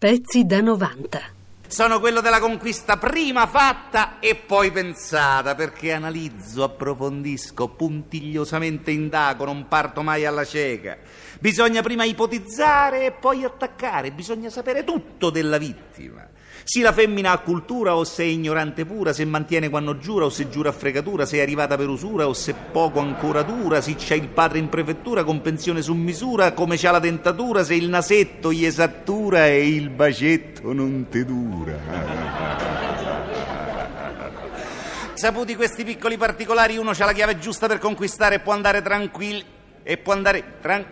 Pezzi da 90. Sono quello della conquista prima fatta e poi pensata, perché analizzo, approfondisco, puntigliosamente indago, non parto mai alla cieca. Bisogna prima ipotizzare e poi attaccare, bisogna sapere tutto della vittima. Se la femmina ha cultura o se è ignorante pura, se mantiene quando giura o se giura a fregatura, se è arrivata per usura o se poco ancora dura, se c'è il padre in prefettura con pensione su misura, come c'ha la dentatura, se il nasetto gli esattura e il bacetto non te dura. Saputi questi piccoli particolari, uno ha la chiave giusta per conquistare e può andare tranquillo e può andare tran...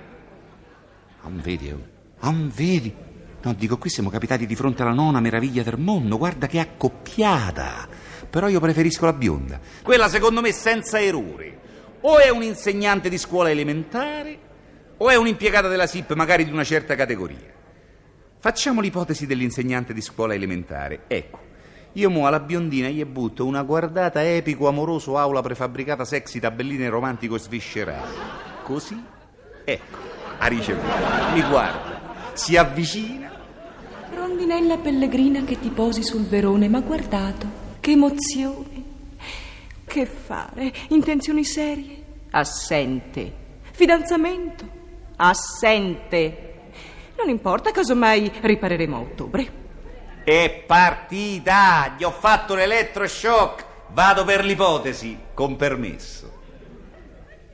Non vedi, oh? Non vedi? No, dico, qui siamo capitati di fronte alla nona meraviglia del mondo. Guarda che accoppiata. Però io preferisco la bionda. Quella, secondo me, senza errori. O è un insegnante di scuola elementare, o è un'impiegata della SIP, magari di una certa categoria. Facciamo l'ipotesi dell'insegnante di scuola elementare. Ecco, io mo alla biondina gli butto una guardata epico, amoroso, aula prefabbricata, sexy, tabelline romantico e sviscerato. Così, ecco, ha ricevuto. Mi guarda, si avvicina Rondinella pellegrina che ti posi sul verone, ma guardato, che emozione. Che fare? Intenzioni serie? Assente. Fidanzamento? Assente. Non importa, casomai ripareremo a ottobre. È partita! Gli ho fatto l'elettroshock! Vado per l'ipotesi, con permesso.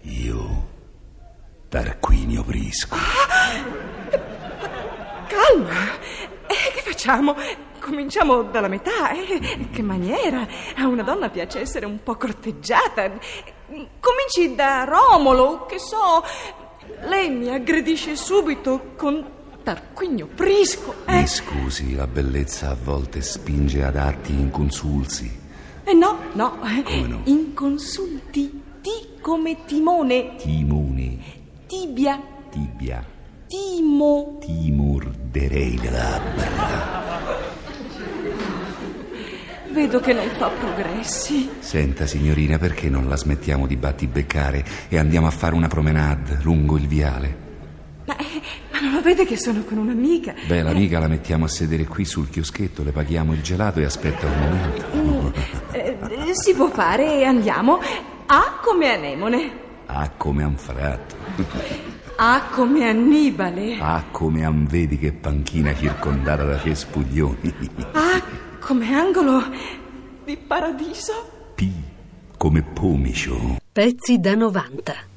Io, Tarquinio Prisco. Ah! Calma! Eh, che facciamo? Cominciamo dalla metà, eh? Che maniera? A una donna piace essere un po' corteggiata. Cominci da Romolo, che so. Lei mi aggredisce subito con Tarquinio Prisco. Eh? Mi scusi, la bellezza a volte spinge ad atti inconsulsi. Eh no, no. Come no? Inconsulti. Ti come timone. Timone. Tibia. Tibia. Timo. Ti morderei le labbra. Vedo che non fa progressi. Senta, signorina, perché non la smettiamo di battibeccare e andiamo a fare una promenade lungo il viale? Ma, non lo vede che sono con un'amica? Beh, l'amica la mettiamo a sedere qui sul chioschetto, le paghiamo il gelato e aspetta un momento. Mm, eh, si può fare, andiamo. A come anemone. A come anfratto. Ah, come Annibale. Ah, come Anvedi che panchina circondata da cespuglioni. Ah, come angolo di paradiso. P come pomicio. Pezzi da 90.